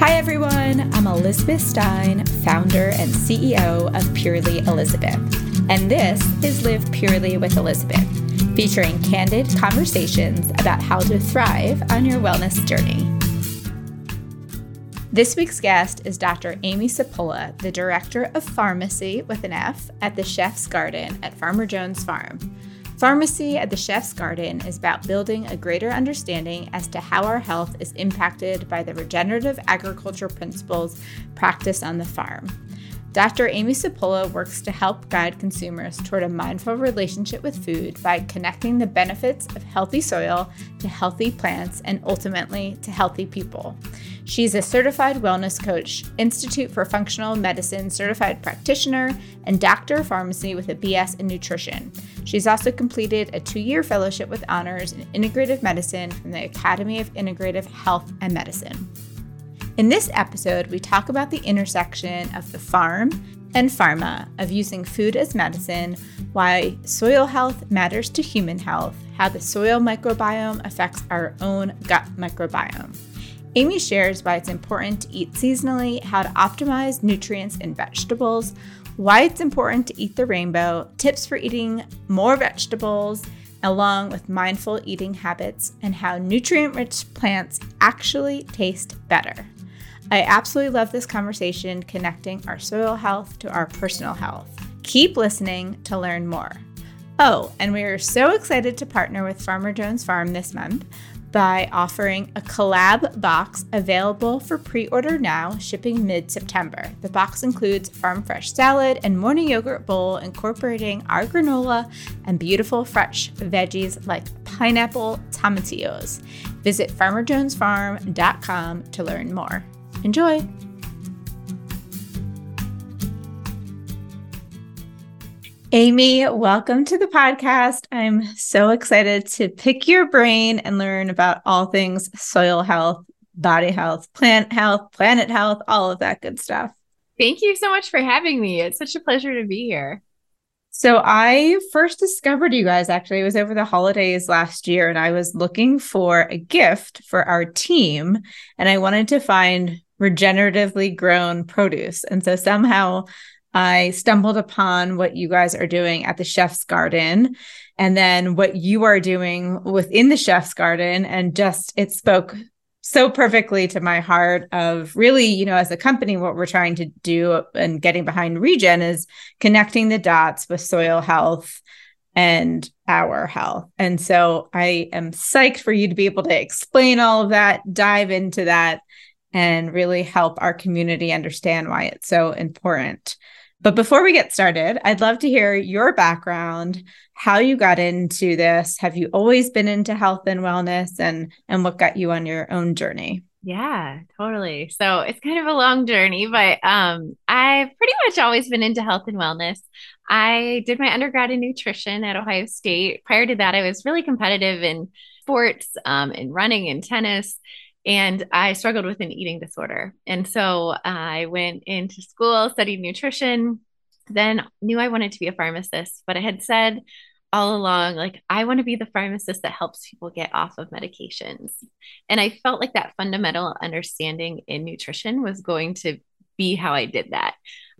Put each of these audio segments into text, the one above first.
Hi, everyone. I'm Elizabeth Stein, founder and CEO of Purely Elizabeth. And this is Live Purely with Elizabeth, featuring candid conversations about how to thrive on your wellness journey. This week's guest is Dr. Amy Sapola, the Director of Farmacy with an F at the Chef's Garden at Farmer Jones Farm. Farmacy at the Chef's Garden is about building a greater understanding as to how our health is impacted by the regenerative agriculture principles practiced on the farm. Dr. Amy Sapola works to help guide consumers toward a mindful relationship with food by connecting the benefits of healthy soil to healthy plants and ultimately to healthy people. She's a certified wellness coach, Institute for Functional Medicine certified practitioner, and doctor of pharmacy with a BS in nutrition. She's also completed a two year fellowship with honors in integrative medicine from the Academy of Integrative Health and Medicine. In this episode, we talk about the intersection of the farm and pharma, of using food as medicine, why soil health matters to human health, how the soil microbiome affects our own gut microbiome. Amy shares why it's important to eat seasonally, how to optimize nutrients in vegetables, why it's important to eat the rainbow, tips for eating more vegetables, along with mindful eating habits, and how nutrient rich plants actually taste better. I absolutely love this conversation connecting our soil health to our personal health. Keep listening to learn more. Oh, and we are so excited to partner with Farmer Jones Farm this month by offering a collab box available for pre order now, shipping mid September. The box includes farm fresh salad and morning yogurt bowl incorporating our granola and beautiful fresh veggies like pineapple tomatillos. Visit farmerjonesfarm.com to learn more. Enjoy! Amy, welcome to the podcast. I'm so excited to pick your brain and learn about all things soil health, body health, plant health, planet health, all of that good stuff. Thank you so much for having me. It's such a pleasure to be here. So, I first discovered you guys actually, it was over the holidays last year, and I was looking for a gift for our team, and I wanted to find regeneratively grown produce. And so somehow I stumbled upon what you guys are doing at the Chef's Garden and then what you are doing within the Chef's Garden. And just it spoke so perfectly to my heart of really, you know, as a company, what we're trying to do and getting behind Regen is connecting the dots with soil health and our health. And so I am psyched for you to be able to explain all of that, dive into that, and really help our community understand why it's so important. But before we get started, I'd love to hear your background, how you got into this. Have you always been into health and wellness and and what got you on your own journey? Yeah, totally. So it's kind of a long journey, but um, I've pretty much always been into health and wellness. I did my undergrad in nutrition at Ohio State. Prior to that, I was really competitive in sports, um, in running and tennis and I struggled with an eating disorder. And so I went into school, studied nutrition, then knew I wanted to be a pharmacist, but I had said all along, like, I want to be the pharmacist that helps people get off of medications. And I felt like that fundamental understanding in nutrition was going to be how I did that.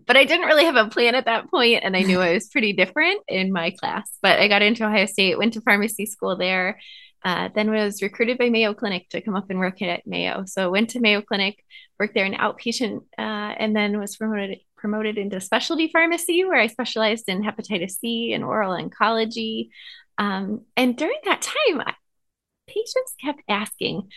But I didn't really have a plan at that point, and I knew I was pretty different in my class. But I got into Ohio State, went to pharmacy school there, uh, then was recruited by Mayo Clinic to come up and work at Mayo. So I went to Mayo Clinic, worked there in outpatient, uh, and then was promoted promoted into specialty pharmacy where I specialized in hepatitis C and oral oncology. Um, and during that time, patients kept asking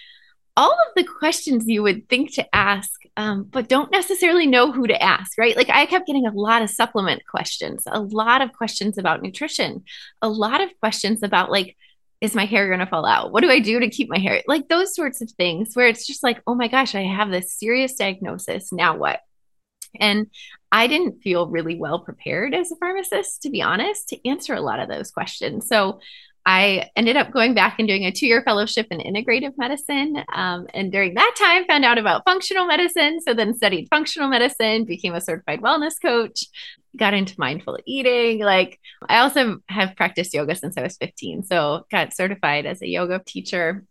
all of the questions you would think to ask, um, but don't necessarily know who to ask, right? Like I kept getting a lot of supplement questions, a lot of questions about nutrition, a lot of questions about like is my hair going to fall out? What do I do to keep my hair? Like those sorts of things where it's just like, oh my gosh, I have this serious diagnosis. Now what? And I didn't feel really well prepared as a pharmacist, to be honest, to answer a lot of those questions. So I ended up going back and doing a two year fellowship in integrative medicine. Um, and during that time, found out about functional medicine. So then studied functional medicine, became a certified wellness coach, got into mindful eating. Like, I also have practiced yoga since I was 15. So got certified as a yoga teacher.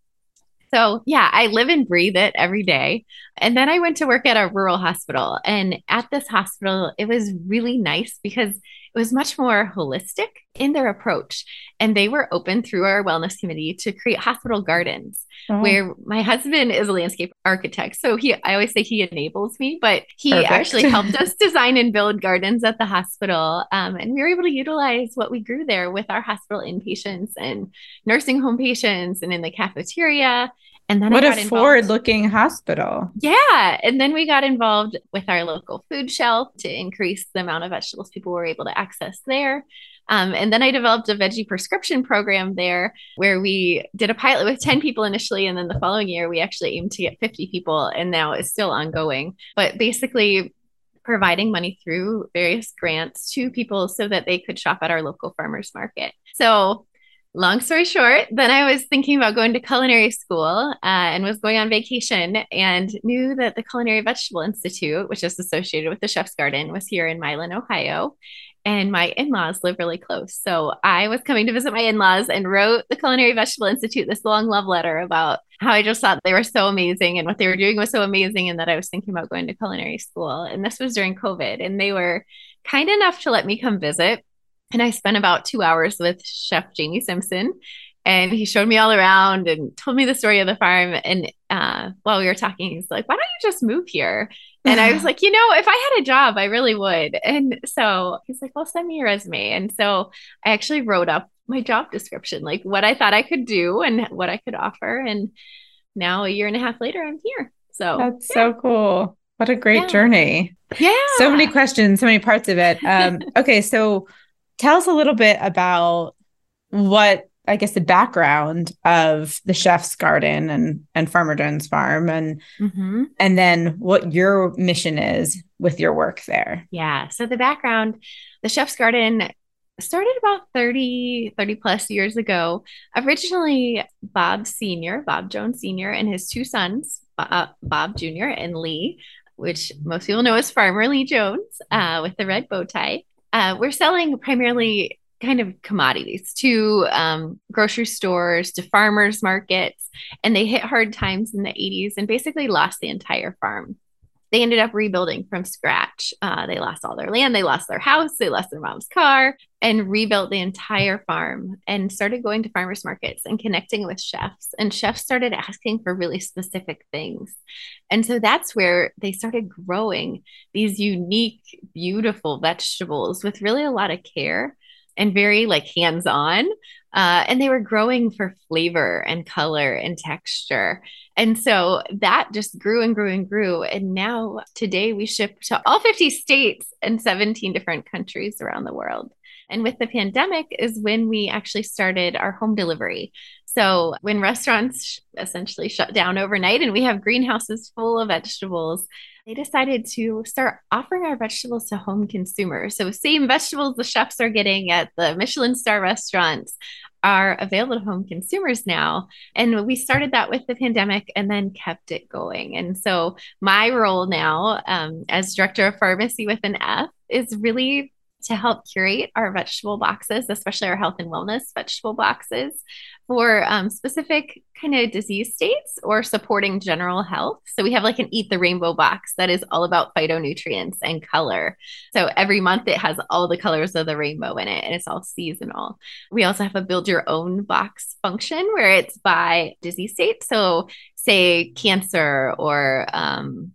So, yeah, I live and breathe it every day. And then I went to work at a rural hospital. And at this hospital, it was really nice because it was much more holistic in their approach. And they were open through our wellness committee to create hospital gardens oh. where my husband is a landscape architect. So he, I always say he enables me, but he Perfect. actually helped us design and build gardens at the hospital. Um, and we were able to utilize what we grew there with our hospital inpatients and nursing home patients and in the cafeteria and then what a forward looking hospital. Yeah. And then we got involved with our local food shelf to increase the amount of vegetables people were able to access there. Um, and then I developed a veggie prescription program there where we did a pilot with 10 people initially. And then the following year, we actually aimed to get 50 people. And now it's still ongoing. But basically, providing money through various grants to people so that they could shop at our local farmers market. So long story short, then I was thinking about going to culinary school uh, and was going on vacation and knew that the Culinary Vegetable Institute, which is associated with the Chef's Garden, was here in Milan, Ohio. And my in laws live really close. So I was coming to visit my in laws and wrote the Culinary Vegetable Institute this long love letter about how I just thought they were so amazing and what they were doing was so amazing. And that I was thinking about going to culinary school. And this was during COVID. And they were kind enough to let me come visit and I spent about two hours with Chef Jamie Simpson. And he showed me all around and told me the story of the farm. And uh, while we were talking, he's like, Why don't you just move here? And I was like, You know, if I had a job, I really would. And so he's like, Well, send me your resume. And so I actually wrote up my job description, like what I thought I could do and what I could offer. And now, a year and a half later, I'm here. So that's yeah. so cool. What a great yeah. journey. Yeah. So many questions, so many parts of it. Um, okay. So, tell us a little bit about what I guess the background of the chef's garden and and Farmer Jones Farm and mm-hmm. and then what your mission is with your work there. Yeah. So the background, the chef's garden started about 30 30 plus years ago. Originally Bob Senior, Bob Jones Senior and his two sons, Bob, Bob Jr. and Lee, which most people know as Farmer Lee Jones uh, with the red bow tie uh, we're selling primarily kind of commodities to um, grocery stores, to farmers markets, and they hit hard times in the 80s and basically lost the entire farm they ended up rebuilding from scratch. Uh, they lost all their land, they lost their house, they lost their mom's car, and rebuilt the entire farm and started going to farmers markets and connecting with chefs. And chefs started asking for really specific things. And so that's where they started growing these unique, beautiful vegetables with really a lot of care and very like hands on. Uh, and they were growing for flavor and color and texture. And so that just grew and grew and grew. And now today we ship to all 50 states and 17 different countries around the world. And with the pandemic is when we actually started our home delivery. So when restaurants essentially shut down overnight and we have greenhouses full of vegetables, they decided to start offering our vegetables to home consumers. So, same vegetables the chefs are getting at the Michelin star restaurants are available to home consumers now. And we started that with the pandemic and then kept it going. And so, my role now um, as director of Farmacy with an F is really to help curate our vegetable boxes, especially our health and wellness vegetable boxes for um, specific kind of disease states or supporting general health. So we have like an Eat the Rainbow box that is all about phytonutrients and color. So every month it has all the colors of the rainbow in it and it's all seasonal. We also have a build your own box function where it's by disease state. So say cancer or um,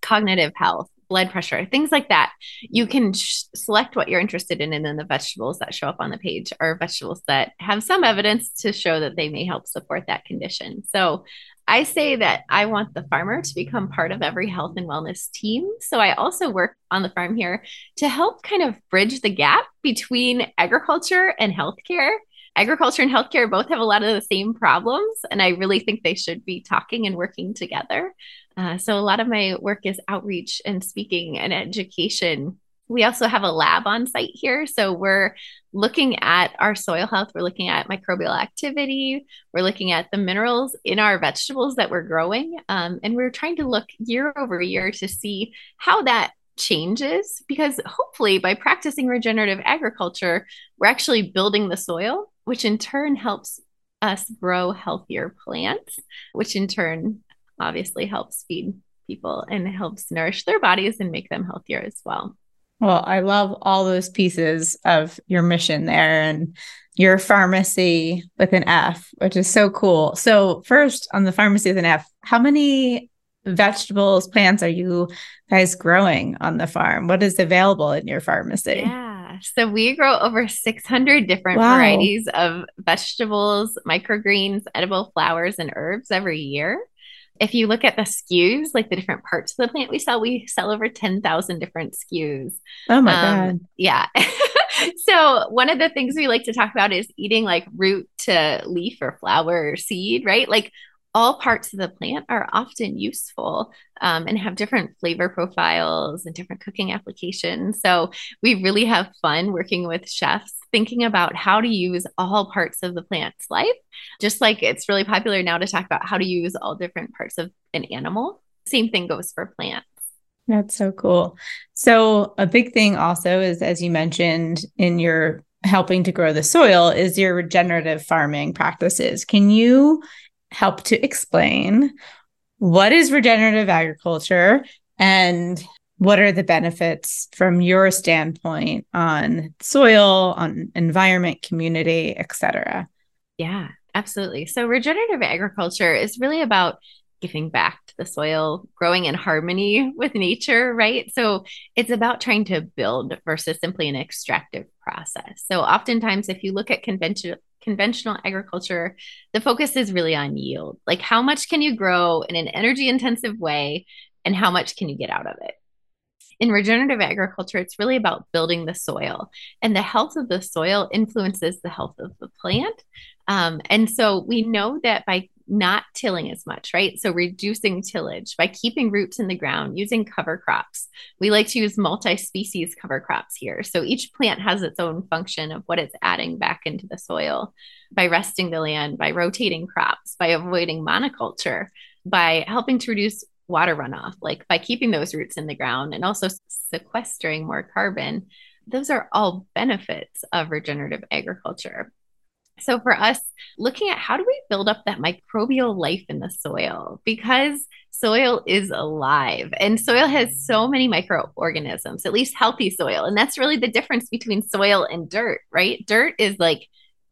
cognitive health blood pressure, things like that. You can sh- select what you're interested in, and then the vegetables that show up on the page are vegetables that have some evidence to show that they may help support that condition. So I say that I want the farmer to become part of every health and wellness team. So I also work on the farm here to help kind of bridge the gap between agriculture and healthcare agriculture and healthcare both have a lot of the same problems and i really think they should be talking and working together uh, so a lot of my work is outreach and speaking and education. We also have a lab on site here. So we're looking at our soil health, we're looking at microbial activity, we're looking at the minerals in our vegetables that we're growing. Um, and we're trying to look year over year to see how that changes because hopefully by practicing regenerative agriculture, we're actually building the soil, which in turn helps us grow healthier plants, which in turn obviously helps feed people and helps nourish their bodies and make them healthier as well. Well, I love all those pieces of your mission there and your Farmacy with an F, which is so cool. So, first on the Farmacy with an F, how many vegetables, plants are you guys growing on the farm? What is available in your Farmacy? Yeah. So we grow over 600 different wow. varieties of vegetables, microgreens, edible flowers, and herbs every year. If you look at the SKUs, like the different parts of the plant we sell, we sell over 10,000 different SKUs. Oh my um, God. Yeah. so one of the things we like to talk about is eating like root to leaf or flower or seed, right? Like all parts of the plant are often useful um, and have different flavor profiles and different cooking applications. So we really have fun working with chefs thinking about how to use all parts of the plant's life, just like it's really popular now to talk about how to use all different parts of an animal. Same thing goes for plants. That's so cool. So, a big thing also is, as you mentioned in your helping to grow the soil, is your regenerative farming practices. Can you help to explain what is regenerative agriculture and what are the benefits from your standpoint on soil, on environment, community, etc. Yeah, absolutely. So regenerative agriculture is really about giving back to the soil, growing in harmony with nature, right? So it's about trying to build versus simply an extractive process. So oftentimes if you look at conventional conventional agriculture, the focus is really on yield. Like how much can you grow in an energy intensive way and how much can you get out of it? In regenerative agriculture, it's really about building the soil, and the health of the soil influences the health of the plant. Um, and so we know that by not tilling as much, right? So reducing tillage by keeping roots in the ground, using cover crops. We like to use multi species cover crops here. So each plant has its own function of what it's adding back into the soil by resting the land, by rotating crops, by avoiding monoculture, by helping to reduce water runoff, like by keeping those roots in the ground and also sequestering more carbon. Those are all benefits of regenerative agriculture. So, for us, looking at how do we build up that microbial life in the soil because soil is alive and soil has so many microorganisms, at least healthy soil. And that's really the difference between soil and dirt, right? Dirt is like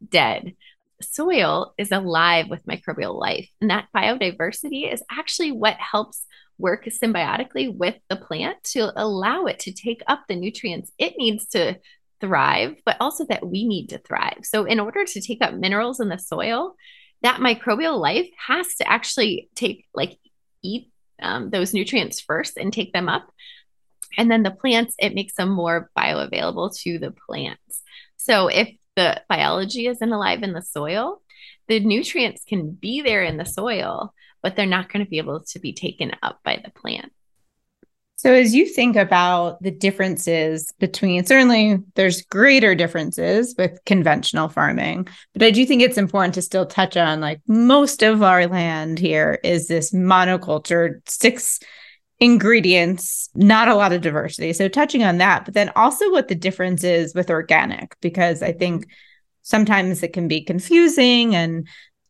dead. Soil is alive with microbial life. And that biodiversity is actually what helps work symbiotically with the plant to allow it to take up the nutrients it needs to thrive, but also that we need to thrive. So, in order to take up minerals in the soil, that microbial life has to actually take, like, eat um, those nutrients first and take them up. And then the plants, it makes them more bioavailable to the plants. So, if the biology isn't alive in the soil, the nutrients can be there in the soil, but they're not going to be able to be taken up by the plant. So, as you think about the differences between, certainly there's greater differences with conventional farming, but I do think it's important to still touch on like most of our land here is this monoculture, six ingredients, not a lot of diversity. So, touching on that, but then also what the difference is with organic, because I think sometimes it can be confusing and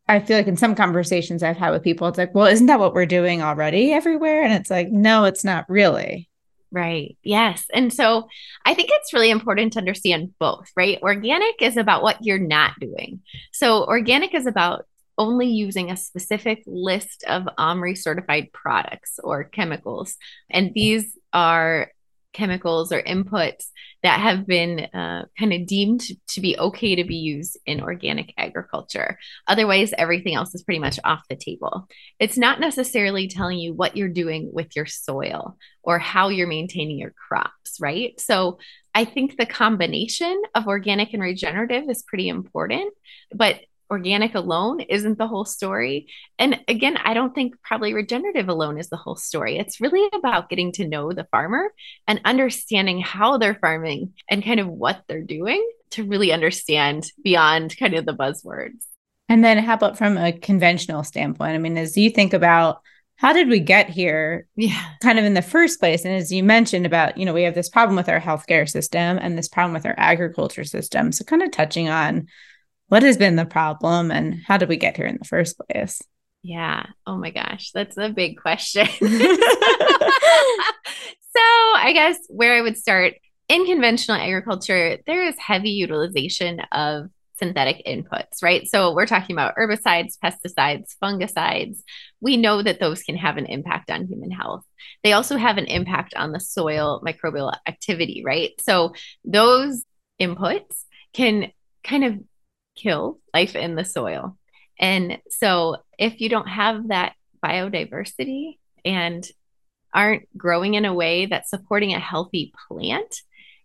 I feel like in some conversations I've had with people, it's like, well, isn't that what we're doing already everywhere? And it's like, no, it's not really. Right. Yes. And so I think it's really important to understand both, right? Organic is about what you're not doing. So organic is about only using a specific list of um, OMRI certified products or chemicals. And these are chemicals or inputs that have been uh, kind of deemed to be okay to be used in organic agriculture. Otherwise, everything else is pretty much off the table. It's not necessarily telling you what you're doing with your soil or how you're maintaining your crops, right? So I think the combination of organic and regenerative is pretty important, but organic alone isn't the whole story. And again, I don't think probably regenerative alone is the whole story. It's really about getting to know the farmer and understanding how they're farming and kind of what they're doing to really understand beyond kind of the buzzwords. And then, how about from a conventional standpoint? I mean, as you think about how did we get here yeah kind of in the first place and as you mentioned about you know we have this problem with our healthcare system and this problem with our agriculture system so kind of touching on what has been the problem and how did we get here in the first place? Yeah. Oh my gosh. That's a big question. so, I guess where I would start in conventional agriculture, there is heavy utilization of synthetic inputs, right? So we're talking about herbicides, pesticides, fungicides. We know that those can have an impact on human health. They also have an impact on the soil microbial activity, right? So those inputs can kind of kill life in the soil. And so if you don't have that biodiversity and aren't growing in a way that's supporting a healthy plant,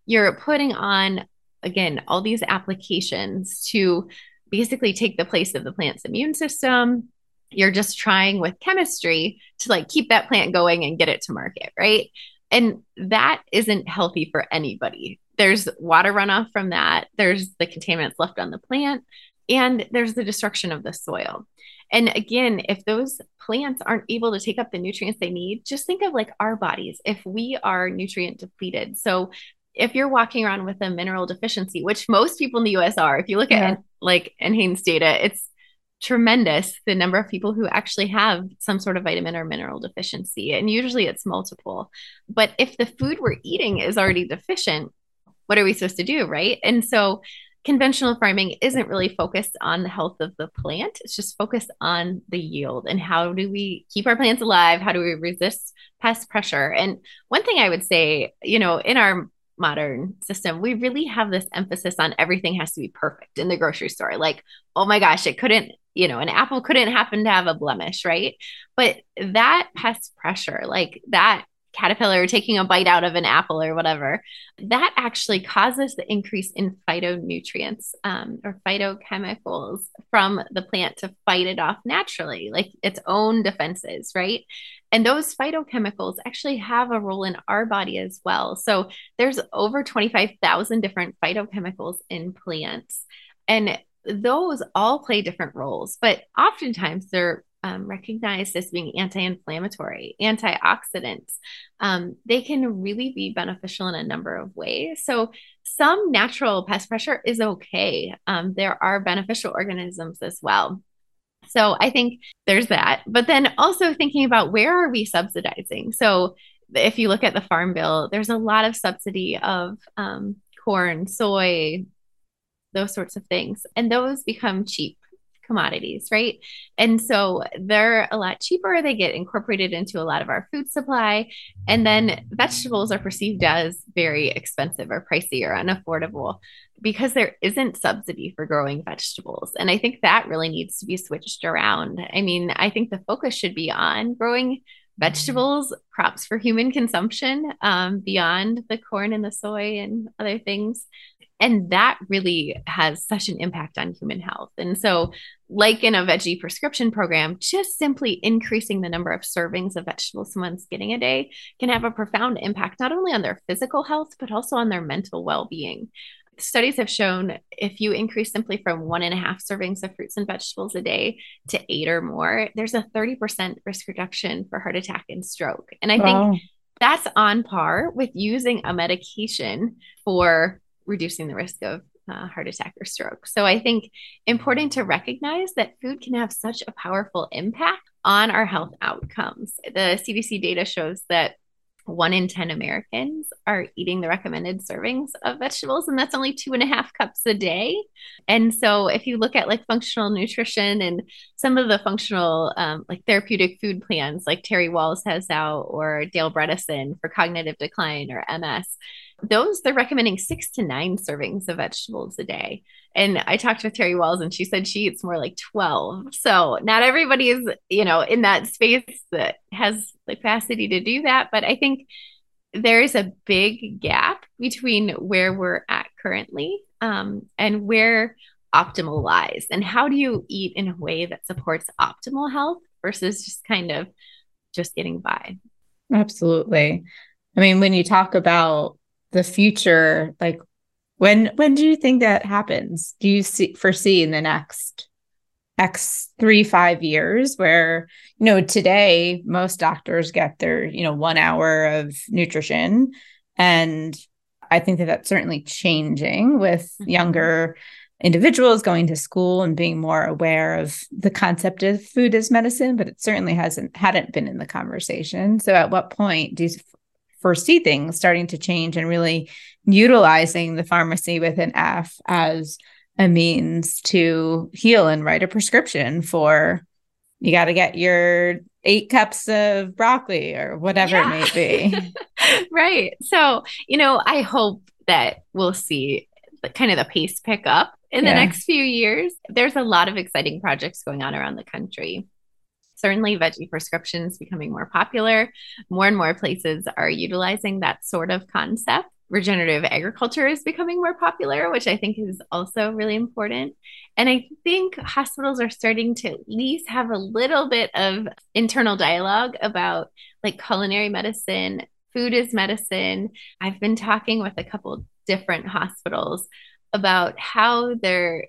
you're putting on again all these applications to basically take the place of the plant's immune system. You're just trying with chemistry to like keep that plant going and get it to market right? And that isn't healthy for anybody there's water runoff from that there's the contaminants left on the plant and there's the destruction of the soil and again if those plants aren't able to take up the nutrients they need just think of like our bodies if we are nutrient depleted so if you're walking around with a mineral deficiency, which most people in the US are, if you look at like NHANES data, it's tremendous the number of people who actually have some sort of vitamin or mineral deficiency. And usually it's multiple. But if the food we're eating is already deficient, what are we supposed to do? Right. And so conventional farming isn't really focused on the health of the plant. It's just focused on the yield and how do we keep our plants alive? How do we resist pest pressure? And one thing I would say, you know, in our modern system, we really have this emphasis on everything has to be perfect in the grocery store. Like, oh my gosh, it couldn't, you know, an apple couldn't happen to have a blemish, right? But that pest pressure, like that caterpillar taking a bite out of an apple or whatever, that actually causes the increase in phytonutrients um, or phytochemicals from the plant to fight it off naturally, like its own defenses, right? And those phytochemicals actually have a role in our body as well. So there's over 25,000 different phytochemicals in plants. And those all play different roles, but oftentimes they're um, recognized as being anti-inflammatory, antioxidants. Um, they can really be beneficial in a number of ways. So some natural pest pressure is okay. Um, there are beneficial organisms as well. So I think there's that. But then also thinking about where are we subsidizing? So if you look at the farm bill, there's a lot of subsidy of um, corn, soy, those sorts of things. And those become cheap commodities, right? And so they're a lot cheaper. They get incorporated into a lot of our food supply. And then vegetables are perceived as very expensive or pricey or unaffordable because there isn't subsidy for growing vegetables. And I think that really needs to be switched around. I mean, I think the focus should be on growing vegetables, crops for human consumption um, beyond the corn and the soy and other things. And that really has such an impact on human health. And so, like in a veggie prescription program, just simply increasing the number of servings of vegetables someone's getting a day can have a profound impact not only on their physical health, but also on their mental well being studies have shown if you increase simply from one and a half servings of fruits and vegetables a day to eight or more, there's a 30% risk reduction for heart attack and stroke. And I wow. think that's on par with using a medication for reducing the risk of uh, heart attack or stroke. So I think important to recognize that food can have such a powerful impact on our health outcomes. The CDC data shows that one in 10 Americans are eating the recommended servings of vegetables, and that's only two and a half cups a day. And so, if you look at like functional nutrition and some of the functional, um, like therapeutic food plans, like Terry Wahls has out, or Dale Bredesen for cognitive decline or MS, those they're recommending six to nine servings of vegetables a day. And I talked with Terry Wahls and she said she eats more like 12. So not everybody is, you know, in that space that has the capacity to do that. But I think there is a big gap between where we're at currently um, and where optimal lies. And how do you eat in a way that supports optimal health versus just kind of just getting by? Absolutely. I mean, when you talk about the future, like when when do you think that happens? Do you see foresee in the next X three, five years where, you know, today most doctors get their, you know, one hour of nutrition. And I think that that's certainly changing with mm-hmm. younger individuals going to school and being more aware of the concept of food as medicine, but it certainly hasn't hadn't been in the conversation. So at what point do you foresee things starting to change and really utilizing the Farmacy with an F as a means to heal and write a prescription for you got to get your eight cups of broccoli or whatever yeah. it may be. right. So, you know, I hope that we'll see the, kind of the pace pick up in yeah. the next few years. There's a lot of exciting projects going on around the country. Certainly, veggie prescriptions becoming more popular. More and more places are utilizing that sort of concept regenerative agriculture is becoming more popular, which I think is also really important. And I think hospitals are starting to at least have a little bit of internal dialogue about like culinary medicine, food is medicine. I've been talking with a couple different hospitals about how they're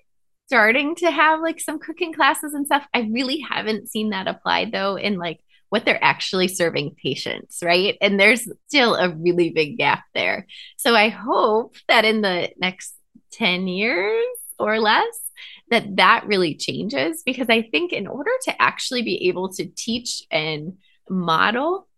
starting to have like some cooking classes and stuff. I really haven't seen that applied though in like what they're actually serving patients, right? And there's still a really big gap there. So I hope that in the next 10 years or less, that that really changes because I think in order to actually be able to teach and model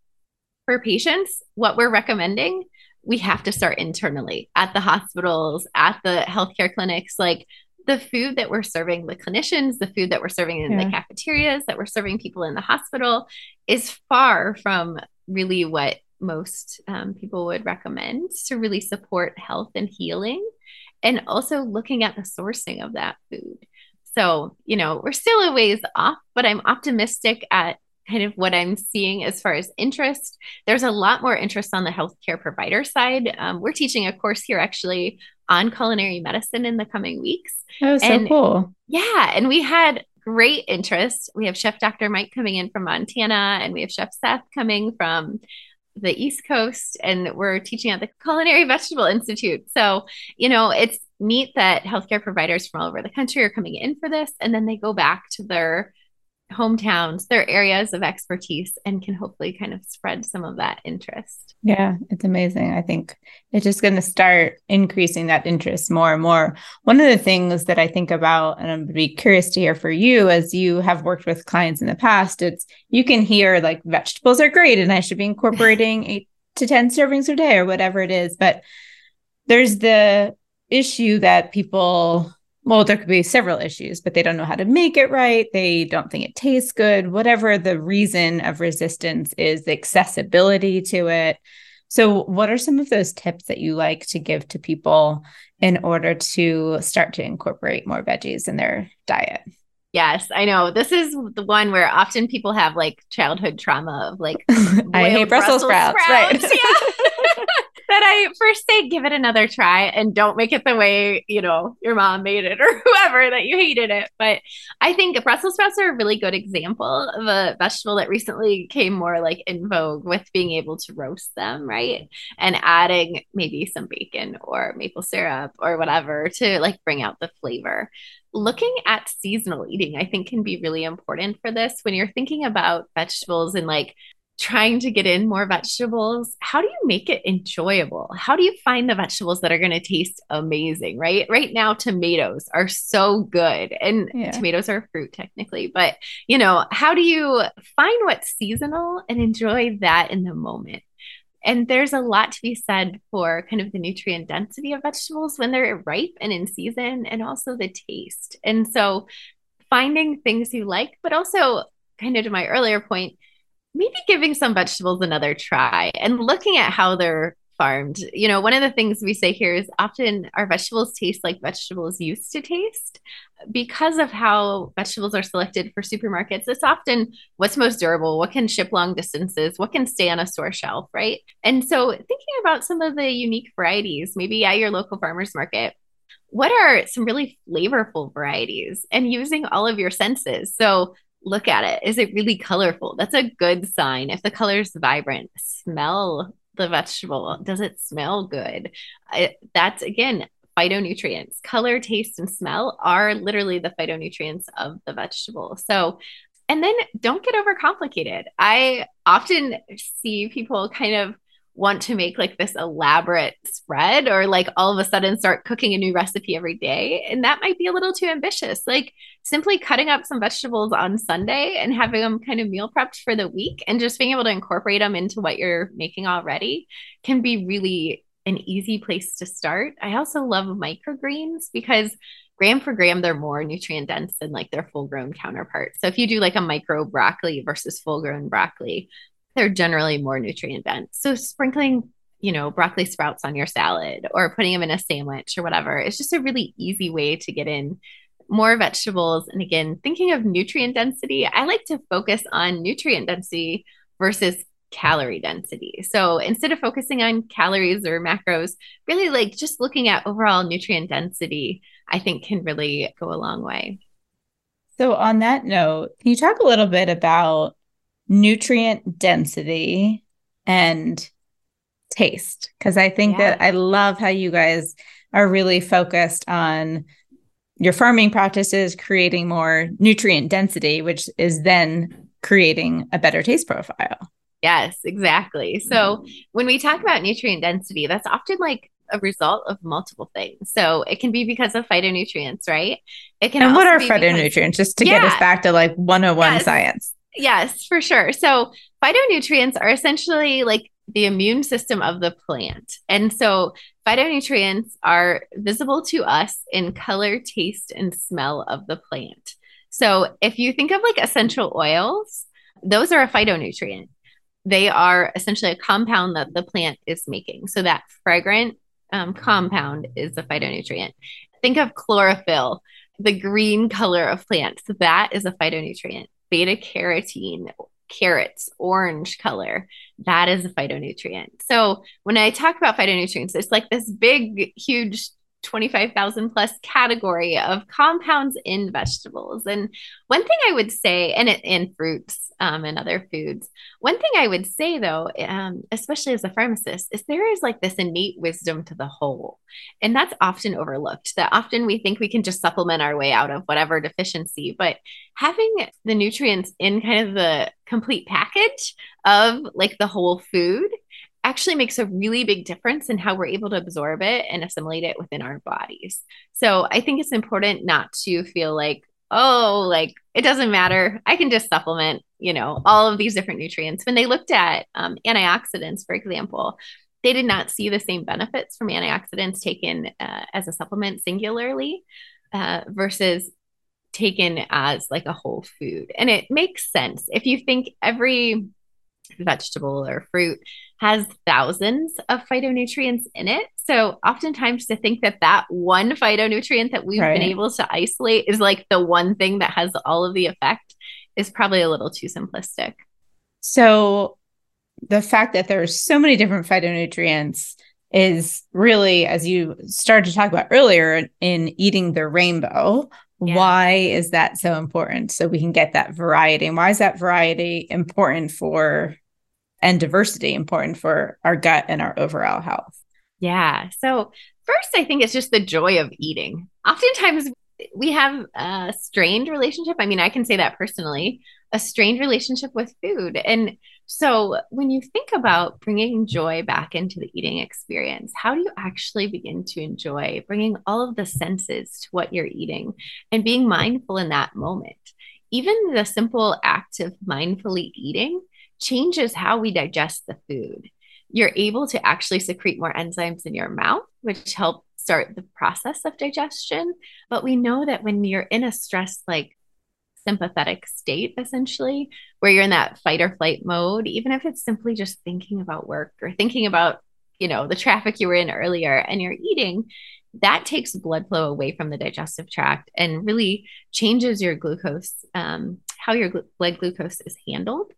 for patients what we're recommending, we have to start internally at the hospitals, at the healthcare clinics. Like the food that we're serving the clinicians, the food that we're serving in yeah. the cafeterias, that we're serving people in the hospital is far from really what most um, people would recommend to really support health and healing. And also looking at the sourcing of that food. So, you know, we're still a ways off, but I'm optimistic at kind of what I'm seeing as far as interest. There's a lot more interest on the healthcare provider side. Um, we're teaching a course here actually on culinary medicine in the coming weeks. Oh, so and, cool. Yeah. And we had great interest. We have Chef Dr. Mike coming in from Montana, and we have Chef Seth coming from the East Coast, and we're teaching at the Culinary Vegetable Institute. So, you know, it's neat that healthcare providers from all over the country are coming in for this, and then they go back to their hometowns, their areas of expertise, and can hopefully kind of spread some of that interest. Yeah, it's amazing. I think it's just going to start increasing that interest more and more. One of the things that I think about, and I'm be curious to hear for you as you have worked with clients in the past, it's you can hear like vegetables are great and I should be incorporating eight to 10 servings a day or whatever it is. But there's the issue that people well, there could be several issues, but they don't know how to make it right. They don't think it tastes good, whatever the reason of resistance is, the accessibility to it. So, what are some of those tips that you like to give to people in order to start to incorporate more veggies in their diet? Yes, I know. This is the one where often people have like childhood trauma of like I hate Brussels, Brussels sprouts. sprouts. Right. Yeah. that I first say give it another try and don't make it the way, you know, your mom made it or whoever that you hated it. But I think Brussels sprouts are a really good example of a vegetable that recently came more like in vogue with being able to roast them, right? And adding maybe some bacon or maple syrup or whatever to like bring out the flavor looking at seasonal eating, I think can be really important for this. When you're thinking about vegetables and like trying to get in more vegetables, how do you make it enjoyable? How do you find the vegetables that are going to taste amazing, right? Right now, tomatoes are so good, and yeah. tomatoes are fruit technically, but you know, how do you find what's seasonal and enjoy that in the moment? And there's a lot to be said for kind of the nutrient density of vegetables when they're ripe and in season, and also the taste. And so, finding things you like, but also kind of to my earlier point, maybe giving some vegetables another try and looking at how they're farmed. You know, one of the things we say here is often our vegetables taste like vegetables used to taste because of how vegetables are selected for supermarkets. It's often what's most durable, what can ship long distances, what can stay on a store shelf, right? And so thinking about some of the unique varieties, maybe at your local farmers market. What are some really flavorful varieties and using all of your senses? So, look at it. Is it really colorful? That's a good sign. If the color is vibrant, smell the vegetable. Does it smell good? I, that's again phytonutrients. Color, taste, and smell are literally the phytonutrients of the vegetable. So, and then don't get overcomplicated. I often see people kind of want to make like this elaborate spread or like all of a sudden start cooking a new recipe every day. And that might be a little too ambitious. Like simply cutting up some vegetables on Sunday and having them kind of meal prepped for the week and just being able to incorporate them into what you're making already can be really an easy place to start. I also love microgreens because gram for gram, they're more nutrient dense than like their full grown counterparts. So if you do like a micro broccoli versus full grown broccoli, they're generally more nutrient dense. So sprinkling, you know, broccoli sprouts on your salad or putting them in a sandwich or whatever, it's just a really easy way to get in more vegetables. And again, thinking of nutrient density, I like to focus on nutrient density versus calorie density. So instead of focusing on calories or macros, really like just looking at overall nutrient density, I think can really go a long way. So, on that note, can you talk a little bit about nutrient density and taste? Because I think yeah. that I love how you guys are really focused on your farming practices, creating more nutrient density, which is then creating a better taste profile. Yes, exactly. So when we talk about nutrient density, that's often like a result of multiple things. So it can be because of phytonutrients, right? It can. And what are phytonutrients? Because, just to yeah. get us back to like 101 yes. science. Yes, for sure. So phytonutrients are essentially like the immune system of the plant. And so phytonutrients are visible to us in color, taste, and smell of the plant. So if you think of like essential oils, those are a phytonutrient they are essentially a compound that the plant is making. So that fragrant um, compound is a phytonutrient. Think of chlorophyll, the green color of plants. That is a phytonutrient. Beta carotene, carrots, orange color, that is a phytonutrient. So when I talk about phytonutrients, it's like this big, huge 25,000 plus category of compounds in vegetables. And one thing I would say, and in fruits um, and other foods, one thing I would say though, um, especially as a pharmacist, is there is like this innate wisdom to the whole. And that's often overlooked, that often we think we can just supplement our way out of whatever deficiency. But having the nutrients in kind of the complete package of like the whole food actually makes a really big difference in how we're able to absorb it and assimilate it within our bodies. So I think it's important not to feel like, oh, like it doesn't matter. I can just supplement, you know, all of these different nutrients. When they looked at um, antioxidants, for example, they did not see the same benefits from antioxidants taken uh, as a supplement singularly uh, versus taken as like a whole food. And it makes sense. If you think every vegetable or fruit has thousands of phytonutrients in it. So oftentimes to think that that one phytonutrient that we've right. been able to isolate is like the one thing that has all of the effect is probably a little too simplistic. So the fact that there are so many different phytonutrients is really as you started to talk about earlier in eating the rainbow yeah. why is that so important? So we can get that variety. And why is that variety important for and diversity important for our gut and our overall health? Yeah. So first i think it's just the joy of eating. Oftentimes we have a strained relationship. I mean i can say that personally a strained relationship with food. And so, when you think about bringing joy back into the eating experience, how do you actually begin to enjoy bringing all of the senses to what you're eating and being mindful in that moment? Even the simple act of mindfully eating changes how we digest the food. You're able to actually secrete more enzymes in your mouth, which help start the process of digestion. But we know that when you're in a stress like sympathetic state, essentially, where you're in that fight or flight mode, even if it's simply just thinking about work or thinking about, you know, the traffic you were in earlier and you're eating, that takes blood flow away from the digestive tract and really changes your glucose, um, how your gl- blood glucose is handled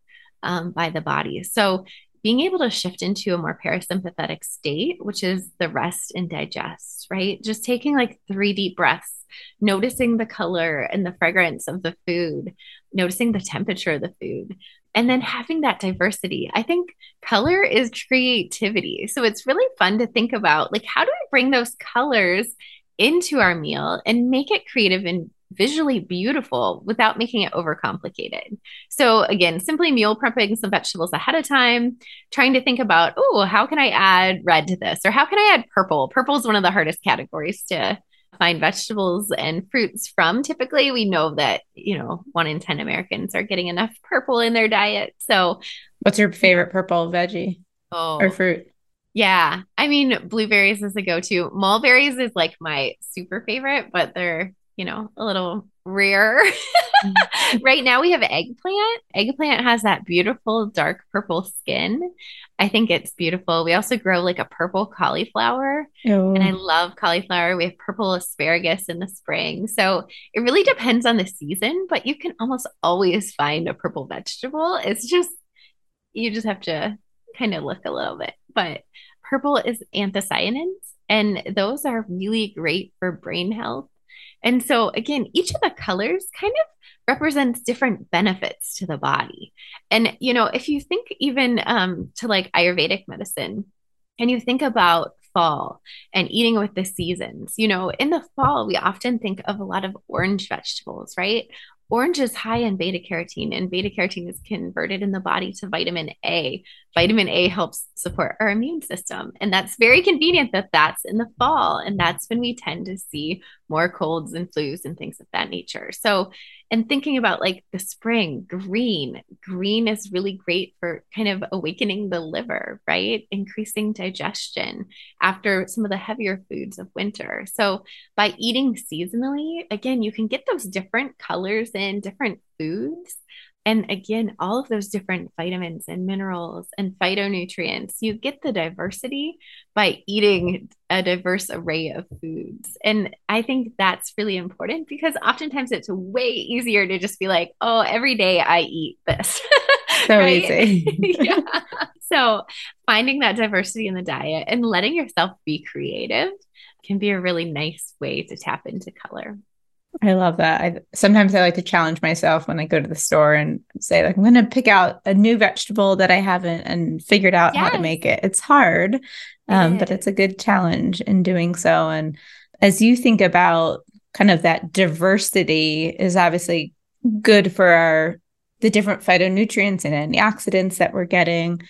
um, by the body. So being able to shift into a more parasympathetic state, which is the rest and digest, right? Just taking like three deep breaths noticing the color and the fragrance of the food, noticing the temperature of the food, and then having that diversity. I think color is creativity. So it's really fun to think about like, how do we bring those colors into our meal and make it creative and visually beautiful without making it overcomplicated. So again, simply meal prepping some vegetables ahead of time, trying to think about, oh, how can I add red to this? Or how can I add purple? Purple is one of the hardest categories to find vegetables and fruits from. Typically, we know that, you know, one in 10 Americans are getting enough purple in their diet. So, what's your favorite purple veggie oh, or fruit? Yeah. I mean, blueberries is a go to. Mulberries is like my super favorite, but they're, you know, a little rare. Right now we have eggplant. Eggplant has that beautiful dark purple skin. I think it's beautiful. We also grow like a purple cauliflower. Oh. And I oh. love cauliflower. We have purple asparagus in the spring. So it really depends on the season, but you can almost always find a purple vegetable. It's just, you just have to kind of look a little bit. But purple is anthocyanins, and those are really great for brain health. And so, again, each of the colors kind of represents different benefits to the body. And, you know, if you think even um, to like Ayurvedic medicine, and you think about fall and eating with the seasons, you know, in the fall, we often think of a lot of orange vegetables, right? Orange is high in beta carotene, and beta carotene is converted in the body to vitamin A. Vitamin A helps support our immune system. And that's very convenient that that's in the fall. And that's when we tend to see more colds and flus and things of that nature. So, and thinking about like the spring, green, green is really great for kind of awakening the liver, right? Increasing digestion after some of the heavier foods of winter. So, by eating seasonally, again, you can get those different colors in different foods and again, all of those different vitamins and minerals and phytonutrients, you get the diversity by eating a diverse array of foods. And I think that's really important because oftentimes it's way easier to just be like, oh, every day I eat this. So easy. yeah. So finding that diversity in the diet and letting yourself be creative can be a really nice way to tap into color. I love that. I sometimes I like to challenge myself when I go to the store and say like I'm going to pick out a new vegetable that I haven't and figured out yes. how to make it. It's hard, um, but it's a good challenge in doing so. And as you think about kind of that diversity is obviously good for our the different phytonutrients and antioxidants that we're getting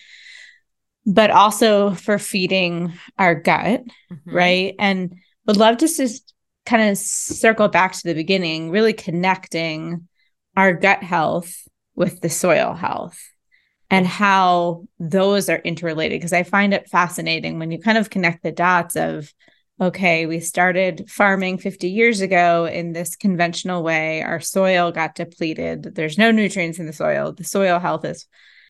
but also for feeding our gut mm-hmm. right and would love to just kind of circle back to the beginning, really connecting our gut health with the soil health and how those are interrelated. Because I find it fascinating when you kind of connect the dots of, okay, we started farming 50 years ago in this conventional way. Our soil got depleted. There's no nutrients in the soil. The soil health is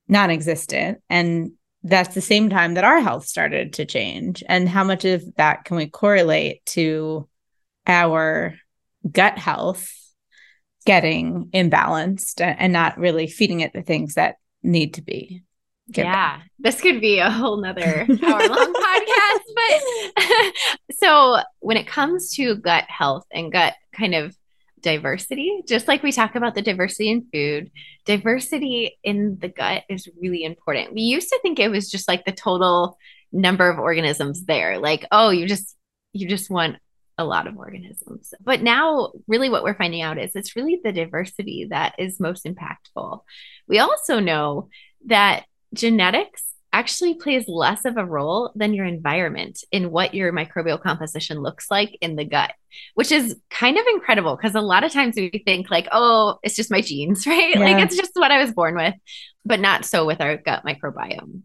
non existent. And that's the same time that our health started to change. And how much of that can we correlate to our gut health getting imbalanced and not really feeding it the things that need to be. Given. yeah. this could be a whole nother hour long podcast but so when it comes to gut health and gut kind of diversity just like we talk about the diversity in food diversity in the gut is really important. We used to think it was just like the total number of organisms there. Like oh you just you just want a lot of organisms. But now, really, what we're finding out is it's really the diversity that is most impactful. We also know that genetics actually plays less of a role than your environment in what your microbial composition looks like in the gut, which is kind of incredible because a lot of times we think, like, oh, it's just my genes, right? Yeah. Like, it's just what I was born with, but not so with our gut microbiome.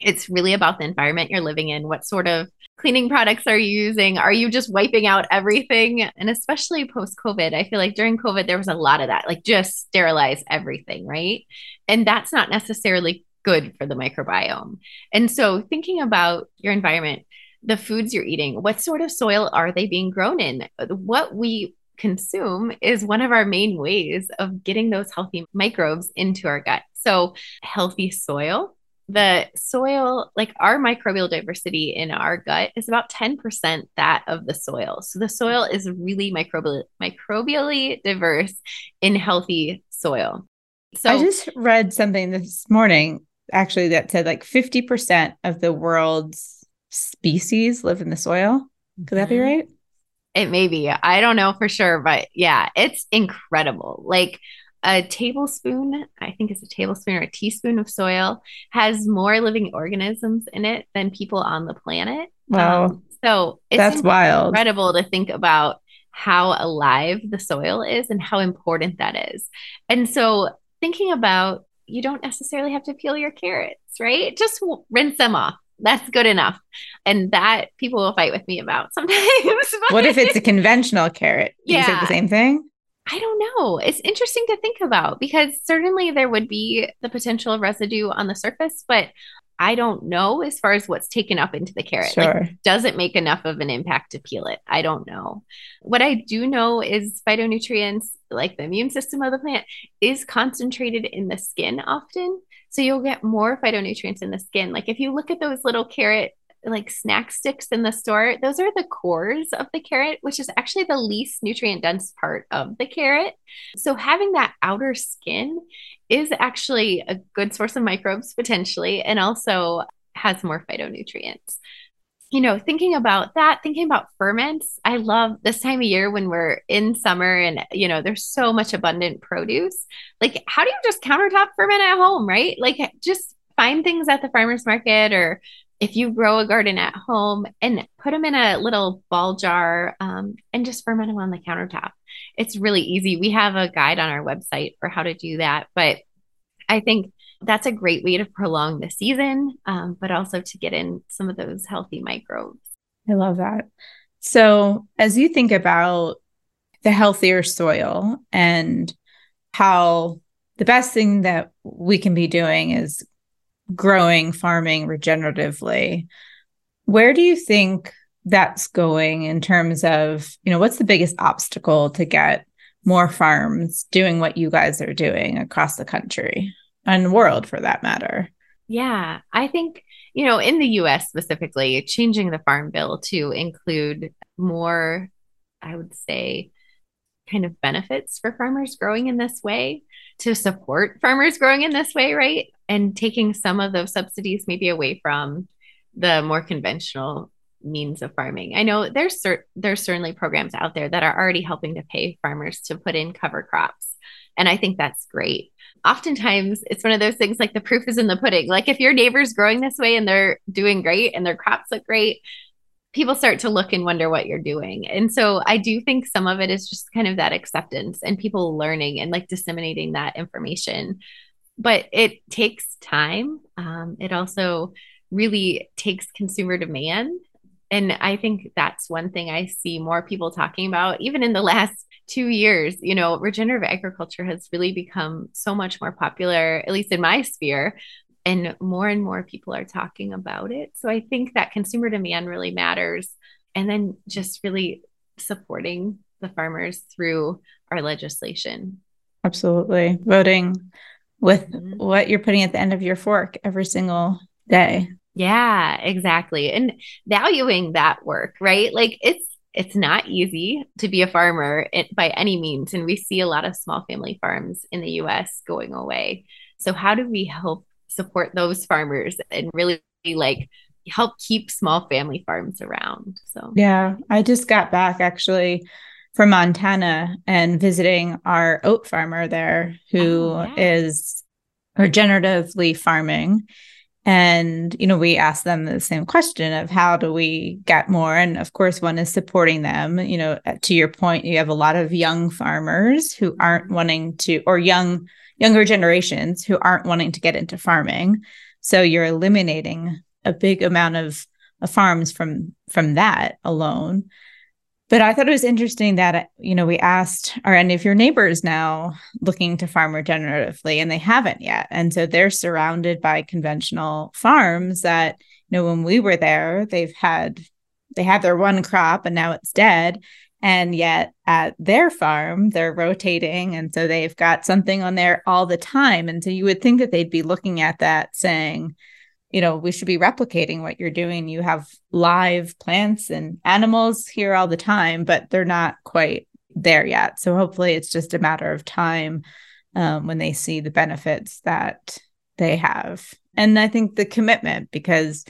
It's really about the environment you're living in, what sort of cleaning products are you using? Are you just wiping out everything? And especially post COVID, I feel like during COVID, there was a lot of that, like just sterilize everything, right? And that's not necessarily good for the microbiome. And so thinking about your environment, the foods you're eating, what sort of soil are they being grown in? What we consume is one of our main ways of getting those healthy microbes into our gut. So, healthy soil the soil, like our microbial diversity in our gut is about 10% that of the soil. So the soil is really microbial, microbially diverse in healthy soil. So I just read something this morning actually that said like 50% of the world's species live in the soil. Could that be mm-hmm. right? It may be. I don't know for sure, but yeah, it's incredible. Like a tablespoon, I think it's a tablespoon or a teaspoon of soil, has more living organisms in it than people on the planet. Wow. Um, so it's that's wild. Incredible to think about how alive the soil is and how important that is. And so thinking about you don't necessarily have to peel your carrots, right? Just rinse them off. That's good enough. And that people will fight with me about sometimes. what if it's a conventional carrot? Do yeah. you say the same thing? I don't know. It's interesting to think about because certainly there would be the potential of residue on the surface, but I don't know as far as what's taken up into the carrot. Sure. Like, does it make enough of an impact to peel it? I don't know. What I do know is phytonutrients, like the immune system of the plant, is concentrated in the skin often. So you'll get more phytonutrients in the skin. Like if you look at those little carrot like snack sticks in the store, those are the cores of the carrot, which is actually the least nutrient dense part of the carrot. So having that outer skin is actually a good source of microbes potentially and also has more phytonutrients. You know, thinking about that, thinking about ferments, I love this time of year when we're in summer and, you know, there's so much abundant produce. Like, how do you just countertop ferment at home, right? Like, just find things at the farmer's market or if you grow a garden at home and put them in a little ball jar um, and just ferment them on the countertop. It's really easy. We have a guide on our website for how to do that. But I think that's a great way to prolong the season, um, but also to get in some of those healthy microbes. I love that. So, as you think about the healthier soil and how the best thing that we can be doing is growing, farming regeneratively. Where do you think that's going in terms of, you know, what's the biggest obstacle to get more farms doing what you guys are doing across the country and world for that matter? Yeah, I think, you know, in the US specifically, changing the farm bill to include more, I would say, kind of benefits for farmers growing in this way to support farmers growing in this way, right? And taking some of those subsidies maybe away from the more conventional means of farming. I know there's there's certainly programs out there that are already helping to pay farmers to put in cover crops. And I think that's great. Oftentimes it's one of those things like the proof is in the pudding. Like if your neighbor's growing this way and they're doing great and their crops look great, people start to look and wonder what you're doing. And so I do think some of it is just kind of that acceptance and people learning and like disseminating that information. But it takes time. Um, it also really takes consumer demand. And I think that's one thing I see more people talking about, even in the last two years. You know, regenerative agriculture has really become so much more popular, at least in my sphere, and more and more people are talking about it. So I think that consumer demand really matters. And then just really supporting the farmers through our legislation. Absolutely. Voting with mm-hmm. what you're putting at the end of your fork every single day. Yeah, exactly. And valuing that work, right? Like it's it's not easy to be a farmer by any means and we see a lot of small family farms in the US going away. So how do we help support those farmers and really like help keep small family farms around. So, yeah, I just got back actually from Montana and visiting our oat farmer there who oh, is regeneratively farming. And, you know, we asked them the same question of how do we get more? And of course, one is supporting them. You know, uh, to your point, you have a lot of young farmers who aren't wanting to, or young younger generations who aren't wanting to get into farming. So you're eliminating a big amount of, of farms from from that alone. But I thought it was interesting that uh, you know we asked, are any of your neighbors now looking to farm regeneratively, and they haven't yet, and so they're surrounded by conventional farms that you know when we were there, they've had they had their one crop and now it's dead, and yet at their farm, they're rotating. And so they've got something on there all the time. And so you would think that they'd be looking at that saying, you know, we should be replicating what you're doing. You have live plants and animals here all the time, but they're not quite there yet. So hopefully it's just a matter of time um, when they see the benefits that they have. And I think the commitment, because,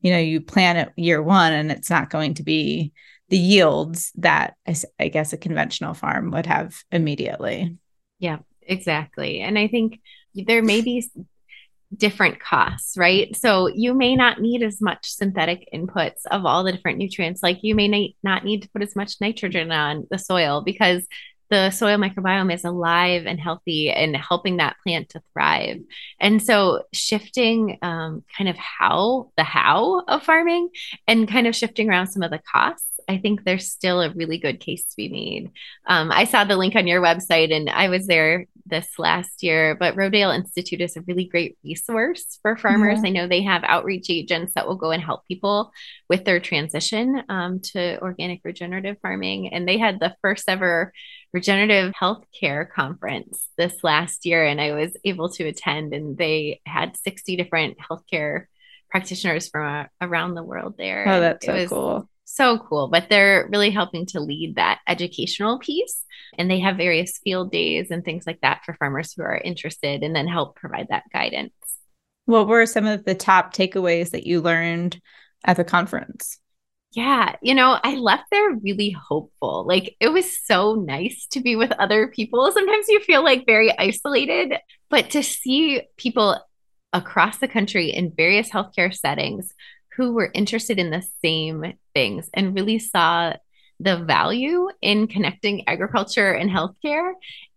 you know, you plan it year one and it's not going to be the yields that I, I guess a conventional farm would have immediately. Yeah, exactly. And I think there may be different costs, right? So you may not need as much synthetic inputs of all the different nutrients. Like you may not need to put as much nitrogen on the soil because the soil microbiome is alive and healthy and helping that plant to thrive. And so, shifting um, kind of how the how of farming and kind of shifting around some of the costs I think there's still a really good case to be made. Um, I saw the link on your website and I was there this last year, but Rodale Institute is a really great resource for farmers. Mm-hmm. I know they have outreach agents that will go and help people with their transition um, to organic regenerative farming. And they had the first ever regenerative healthcare conference this last year, and I was able to attend, and they had 60 different healthcare practitioners from uh, around the world there. Oh, that's so cool so cool. But they're really helping to lead that educational piece. And they have various field days and things like that for farmers who are interested and then help provide that guidance. What were some of the top takeaways that you learned at the conference? Yeah, you know, I left there really hopeful. Like it was so nice to be with other people. Sometimes you feel like very isolated, but to see people across the country in various healthcare settings who were interested in the same things and really saw the value in connecting agriculture and healthcare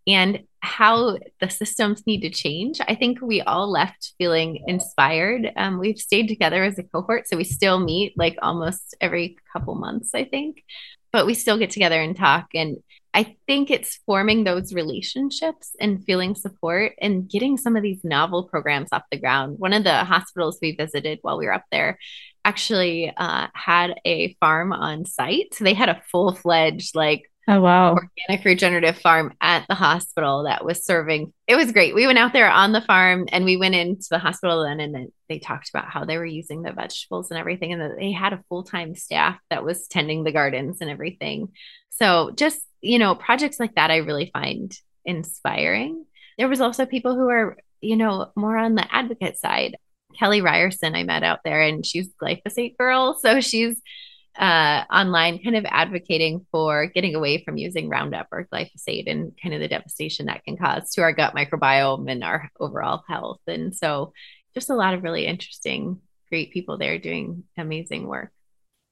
and how the systems need to change. I think we all left feeling inspired. Um, we've stayed together as a cohort, so we still meet like almost every couple months, I think, but we still get together and talk. And I think it's forming those relationships and feeling support and getting some of these novel programs off the ground. One of the hospitals we visited while we were up there actually uh, had a farm on site. So they had a full fledged, like, Oh wow. Organic regenerative farm at the hospital that was serving. It was great. We went out there on the farm and we went into the hospital then and then they talked about how they were using the vegetables and everything and that they had a full-time staff that was tending the gardens and everything. So just, you know, projects like that I really find inspiring. There was also people who are, you know, more on the advocate side. Kelly Ryerson I met out there and she's glyphosate girl. So she's uh, online kind of advocating for getting away from using Roundup or glyphosate and kind of the devastation that can cause to our gut microbiome and our overall health. And so, just a lot of really interesting, great people there doing amazing work.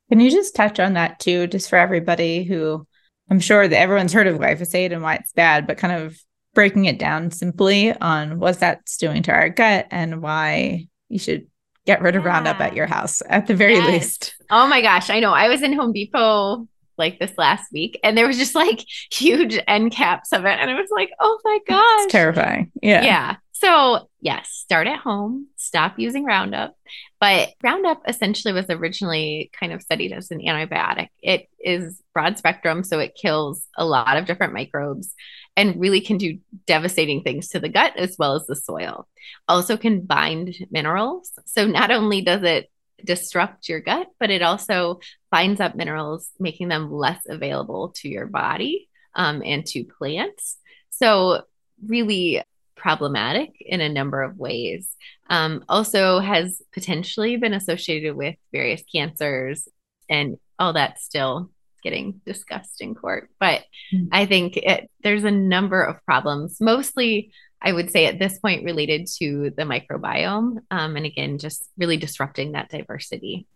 Can you just touch on that too, just for everybody who I'm sure that everyone's heard of glyphosate and why it's bad, but kind of breaking it down simply on what that's doing to our gut and why you should get rid of yeah. Roundup at your house at the very yes. least. Oh my gosh, I know. I was in Home Depot like this last week and there was just like huge end caps of it and I was like, "Oh my gosh." It's terrifying. Yeah. Yeah. So, yes, start at home, stop using Roundup. But Roundup essentially was originally kind of studied as an antibiotic. It is broad spectrum, so it kills a lot of different microbes and really can do devastating things to the gut as well as the soil. Also, can bind minerals. So, not only does it disrupt your gut, but it also binds up minerals, making them less available to your body um, and to plants. So, really problematic in a number of ways. Um, also, has potentially been associated with various cancers and all that still getting discussed in court. But mm-hmm. I think it, there's a number of problems, mostly, I would say at this point, related to the microbiome. Um, and again, just really disrupting that diversity.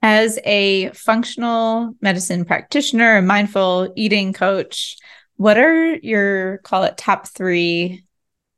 As a functional medicine practitioner, a mindful eating coach, what are your call it top three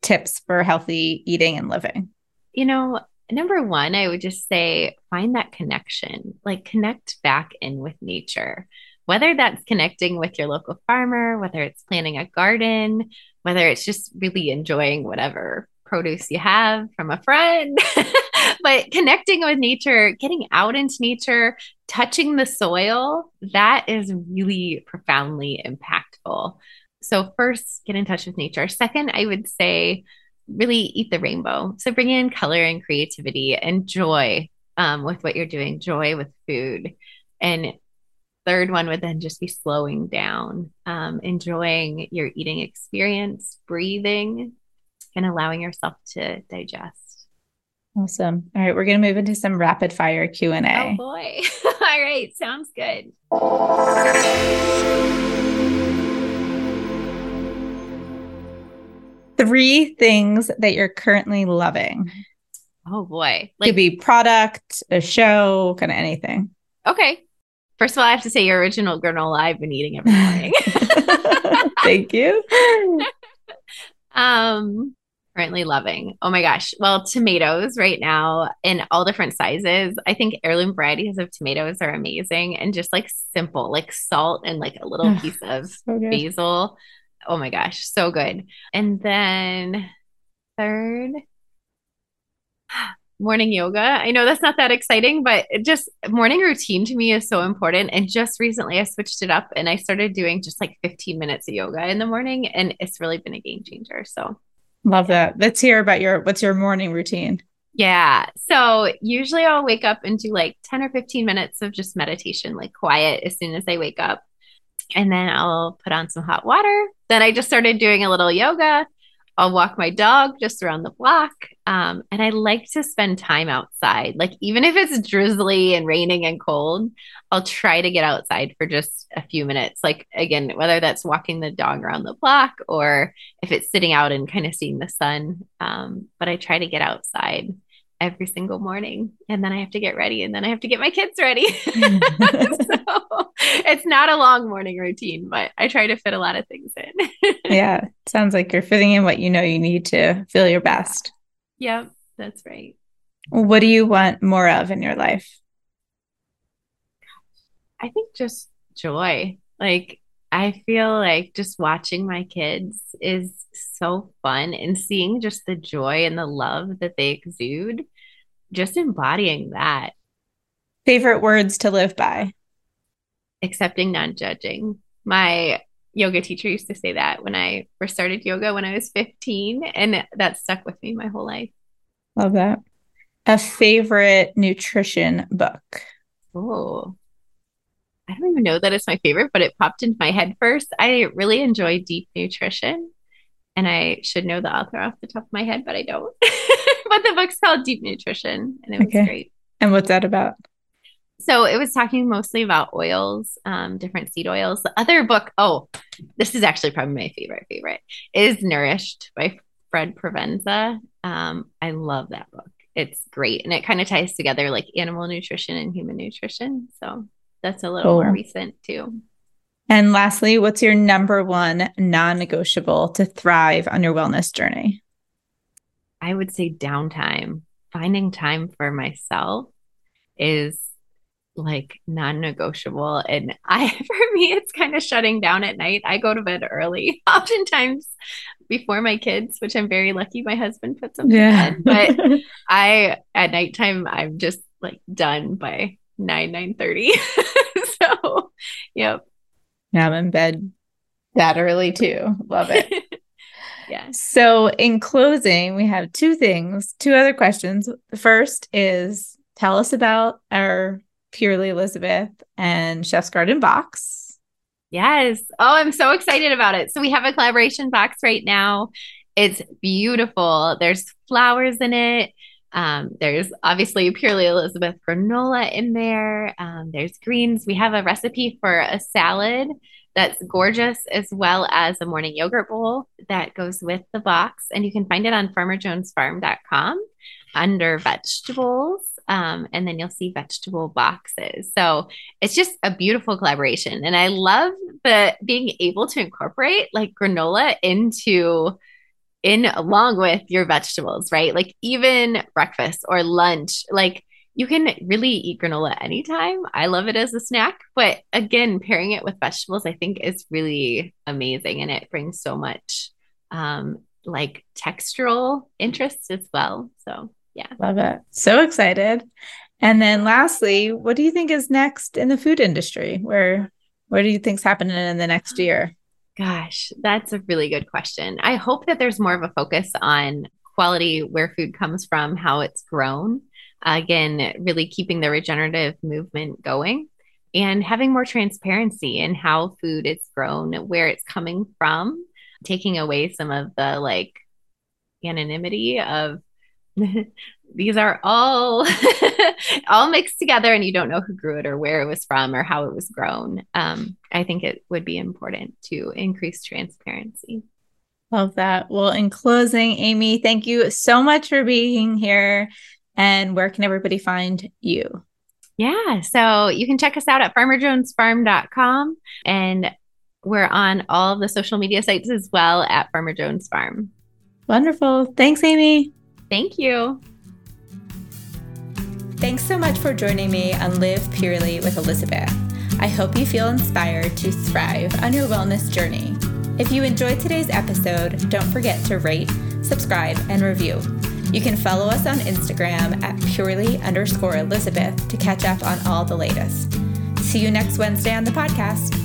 tips for healthy eating and living? You know, number one, I would just say find that connection, like connect back in with nature. Whether that's connecting with your local farmer, whether it's planting a garden, whether it's just really enjoying whatever produce you have from a friend, but connecting with nature, getting out into nature, touching the soil, that is really profoundly impactful. So, first, get in touch with nature. Second, I would say really eat the rainbow. So, bring in color and creativity and joy um, with what you're doing, joy with food. And third one would then just be slowing down, um, enjoying your eating experience, breathing, and allowing yourself to digest. Awesome. All right, we're going to move into some rapid fire Q&A. Oh boy. All right, sounds good. Three things that you're currently loving. Oh boy. Like, Could be product, a show, kind of anything. Okay. First of all, I have to say your original granola I've been eating every morning. Thank you. um currently loving. Oh my gosh. Well, tomatoes right now in all different sizes. I think heirloom varieties of tomatoes are amazing and just like simple, like salt and like a little piece of so basil. Oh my gosh, so good. And then third, morning yoga. I know that's not that exciting, but just morning routine to me is so important. And just recently I switched it up and I started doing just like 15 minutes of yoga in the morning and it's really been a game changer. So love that. Let's hear about your what's your morning routine? Yeah. So usually I'll wake up and do like 10 or 15 minutes of just meditation, like quiet as soon as I wake up. And then I'll put on some hot water. Then I just started doing a little yoga I'll walk my dog just around the block. Um, and I like to spend time outside. Like, even if it's drizzly and raining and cold, I'll try to get outside for just a few minutes. Like, again, whether that's walking the dog around the block or if it's sitting out and kind of seeing the sun. Um, but I try to get outside every single morning and then I have to get ready and then I have to get my kids ready. so it's not a long morning routine, but I try to fit a lot of things in. yeah. Sounds like you're fitting in what you know you need to feel your best. Yep, that's right. What do you want more of in your life? I think just joy. Like I feel like just watching my kids is so fun and seeing just the joy and the love that they exude, just embodying that. Favorite words to live by? Accepting, non judging. My yoga teacher used to say that when I first started yoga when I was 15, and that stuck with me my whole life. Love that. A favorite nutrition book? Oh, I don't even know that it's my favorite, but it popped into my head first. I really enjoy deep nutrition. And I should know the author off the top of my head, but I don't. but the book's called Deep Nutrition, and it was okay. great. And what's that about? So it was talking mostly about oils, um, different seed oils. The other book, oh, this is actually probably my favorite, favorite, is Nourished by Fred Provenza. Um, I love that book. It's great. And it kind of ties together like animal nutrition and human nutrition. So that's a little cool. more recent too. And lastly, what's your number one non negotiable to thrive on your wellness journey? I would say downtime. Finding time for myself is like non negotiable. And I, for me, it's kind of shutting down at night. I go to bed early, oftentimes before my kids, which I'm very lucky my husband puts them yeah. to bed. But I, at nighttime, I'm just like done by 9 9 30 so yep now i'm in bed that early too love it yeah so in closing we have two things two other questions the first is tell us about our purely elizabeth and chef's garden box Yes. Oh, I'm so excited about it. So we have a collaboration box right now. It's beautiful. There's flowers in it. Um, there's obviously Purely Elizabeth granola in there. Um, there's greens. We have a recipe for a salad that's gorgeous, as well as a morning yogurt bowl that goes with the box. And you can find it on farmerjonesfarm.com under vegetables. Um, and then you'll see vegetable boxes. So it's just a beautiful collaboration. And I love the being able to incorporate like granola into in along with your vegetables, right? Like even breakfast or lunch, like you can really eat granola anytime. I love it as a snack, but again, pairing it with vegetables, I think is really amazing and it brings so much um, like textural interest as well. So, yeah. Love it. So excited. And then lastly, what do you think is next in the food industry? Where what do you think's happening in the next year? Gosh, that's a really good question. I hope that there's more of a focus on quality, where food comes from, how it's grown. Again, really keeping the regenerative movement going and having more transparency in how food is grown, where it's coming from, taking away some of the like anonymity of these are all all mixed together and you don't know who grew it or where it was from or how it was grown. Um, i think it would be important to increase transparency. Love that. Well in closing amy thank you so much for being here and where can everybody find you yeah so you can check us out at farmerjonesfarm.com and we're on all the social media sites as well at farmer jones farm wonderful thanks amy thank you Thanks so much for joining me on Live Purely with Elizabeth. I hope you feel inspired to thrive on your wellness journey. If you enjoyed today's episode, don't forget to rate, subscribe, and review. You can follow us on Instagram at purely underscore Elizabeth to catch up on all the latest. See you next Wednesday on the podcast.